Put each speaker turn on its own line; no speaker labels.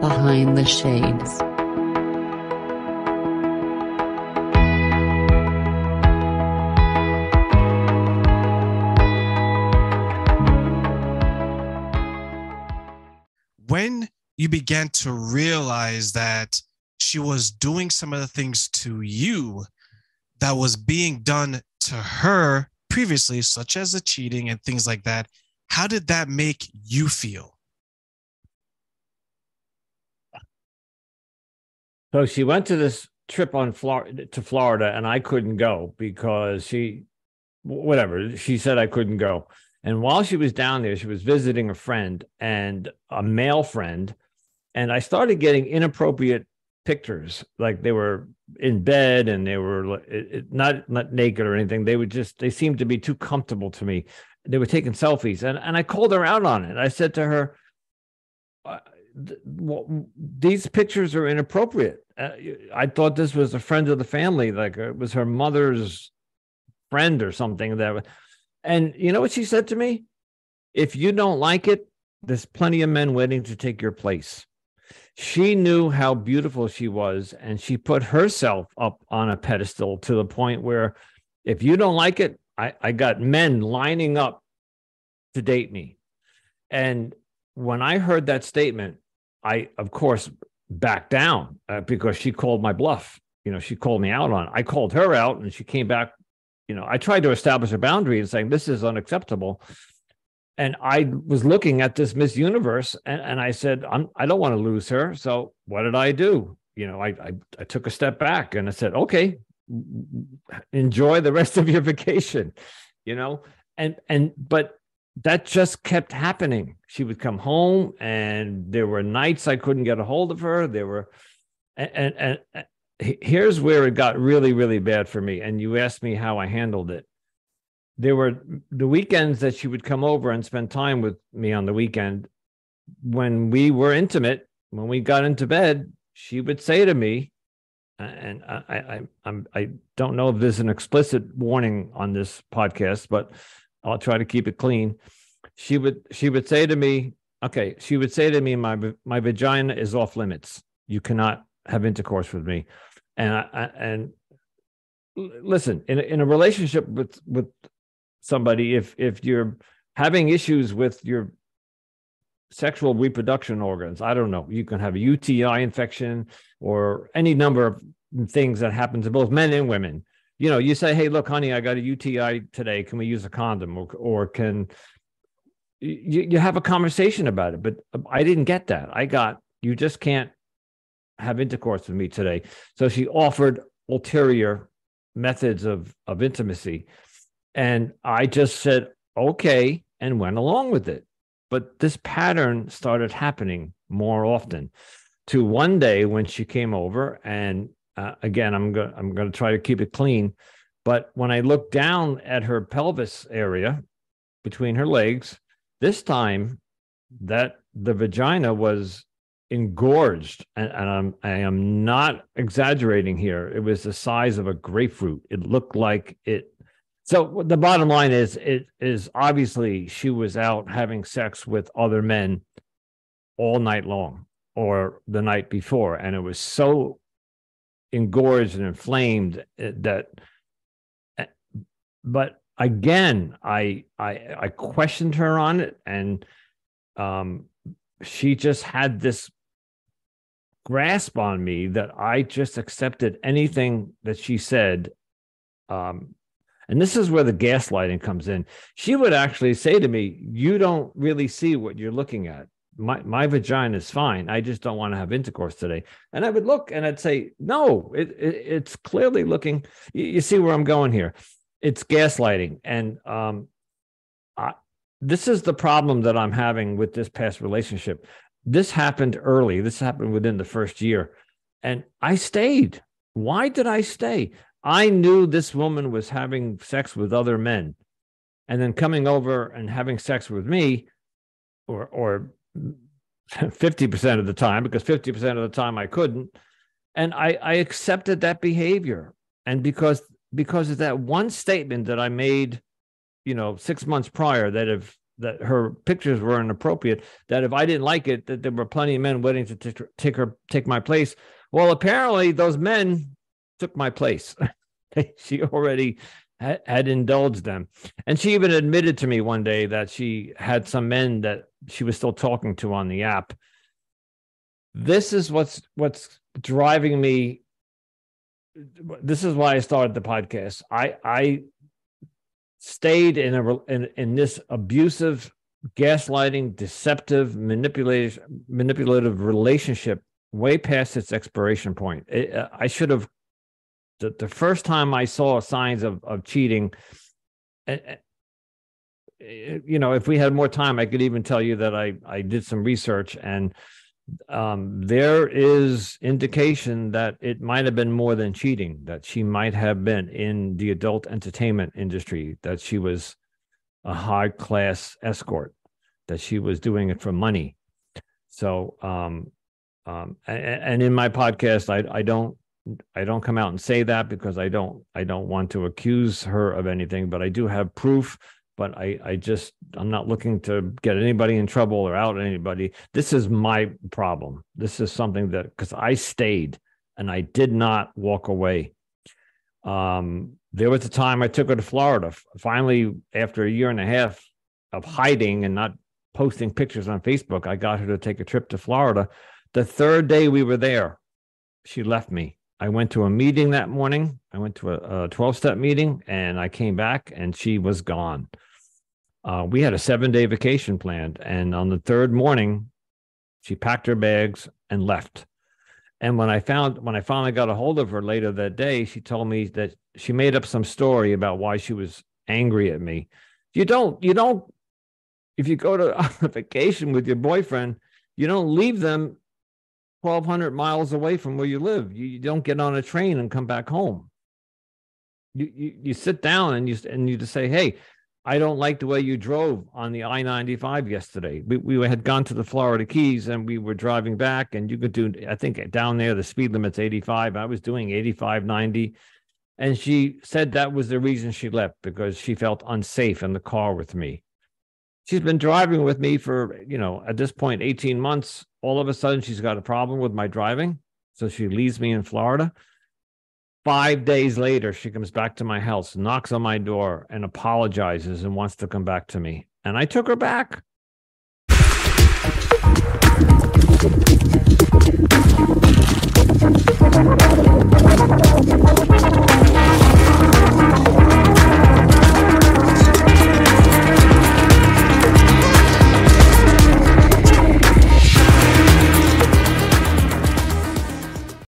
Behind the Shades.
When you began to realize that she was doing some of the things to you that was being done to her previously, such as the cheating and things like that, how did that make you feel?
So she went to this trip on Florida to Florida, and I couldn't go because she, whatever, she said I couldn't go. And while she was down there, she was visiting a friend and a male friend, and I started getting inappropriate pictures, like they were in bed and they were not not naked or anything. They would just they seemed to be too comfortable to me. They were taking selfies, and and I called her out on it. I said to her, these pictures are inappropriate. Uh, I thought this was a friend of the family, like it was her mother's friend or something. That, and you know what she said to me? If you don't like it, there's plenty of men waiting to take your place. She knew how beautiful she was, and she put herself up on a pedestal to the point where, if you don't like it, I, I got men lining up to date me. And when I heard that statement, I, of course, backed down uh, because she called my bluff. You know, she called me out on it. I called her out and she came back. You know, I tried to establish a boundary and saying, this is unacceptable. And I was looking at this Miss Universe and, and I said, I'm, I don't want to lose her. So what did I do? You know, I, I, I took a step back and I said, okay, enjoy the rest of your vacation, you know? And, and, but that just kept happening. She would come home, and there were nights I couldn't get a hold of her. There were, and, and, and here's where it got really, really bad for me. And you asked me how I handled it. There were the weekends that she would come over and spend time with me on the weekend. When we were intimate, when we got into bed, she would say to me, and I, I, I'm, I don't know if there's an explicit warning on this podcast, but I'll try to keep it clean. She would she would say to me, okay, she would say to me, my my vagina is off limits. You cannot have intercourse with me, and I, and listen in in a relationship with with somebody, if if you're having issues with your sexual reproduction organs, I don't know, you can have a UTI infection or any number of things that happen to both men and women you know, you say, "Hey, look, honey, I got a UTI today. Can we use a condom?" Or, or can you, you have a conversation about it? But um, I didn't get that. I got you just can't have intercourse with me today. So she offered ulterior methods of of intimacy, and I just said okay and went along with it. But this pattern started happening more often. To one day when she came over and uh, again, I'm going I'm going to try to keep it clean. But when I look down at her pelvis area between her legs, this time that the vagina was engorged, and, and I'm I am not exaggerating here. It was the size of a grapefruit. It looked like it. So the bottom line is, it is obviously she was out having sex with other men all night long or the night before, and it was so engorged and inflamed eh, that eh, but again i i i questioned her on it and um she just had this grasp on me that i just accepted anything that she said um and this is where the gaslighting comes in. She would actually say to me you don't really see what you're looking at my my vagina is fine. I just don't want to have intercourse today. And I would look and I'd say, no, it, it it's clearly looking. You, you, see where I'm going here? It's gaslighting, and um, I, this is the problem that I'm having with this past relationship. This happened early. This happened within the first year, and I stayed. Why did I stay? I knew this woman was having sex with other men, and then coming over and having sex with me, or or 50% of the time because 50% of the time I couldn't. And I, I accepted that behavior. And because because of that one statement that I made, you know, six months prior that if that her pictures were inappropriate. That if I didn't like it, that there were plenty of men waiting to t- take her take my place. Well, apparently those men took my place. she already had, had indulged them, and she even admitted to me one day that she had some men that she was still talking to on the app. This is what's what's driving me this is why I started the podcast. I I stayed in a in, in this abusive, gaslighting, deceptive, manipulative manipulative relationship way past its expiration point. It, uh, I should have the, the first time I saw signs of of cheating. you know, if we had more time, I could even tell you that I I did some research and um, there is indication that it might have been more than cheating, that she might have been in the adult entertainment industry, that she was a high class escort, that she was doing it for money. So, um, um, and, and in my podcast, I, I don't I don't come out and say that because I don't I don't want to accuse her of anything, but I do have proof but I, I just I'm not looking to get anybody in trouble or out anybody. This is my problem. This is something that because I stayed and I did not walk away. Um, there was a time I took her to Florida. Finally, after a year and a half of hiding and not posting pictures on Facebook, I got her to take a trip to Florida. The third day we were there, she left me. I went to a meeting that morning. I went to a 12 step meeting and I came back and she was gone uh, we had a seven day vacation planned. And on the third morning, she packed her bags and left. And when I found, when I finally got a hold of her later that day, she told me that she made up some story about why she was angry at me. You don't, you don't, if you go to a vacation with your boyfriend, you don't leave them 1200 miles away from where you live. You, you don't get on a train and come back home. You, you, you sit down and you, and you just say, Hey, I don't like the way you drove on the I 95 yesterday. We, we had gone to the Florida Keys and we were driving back, and you could do, I think down there, the speed limit's 85. I was doing 85, 90. And she said that was the reason she left because she felt unsafe in the car with me she's been driving with me for you know at this point 18 months. All of a sudden she's got a problem with my driving. So she leaves me in florida. Five days later she comes back to my house knocks on my door and apologizes and wants to come back to me. And i took her back.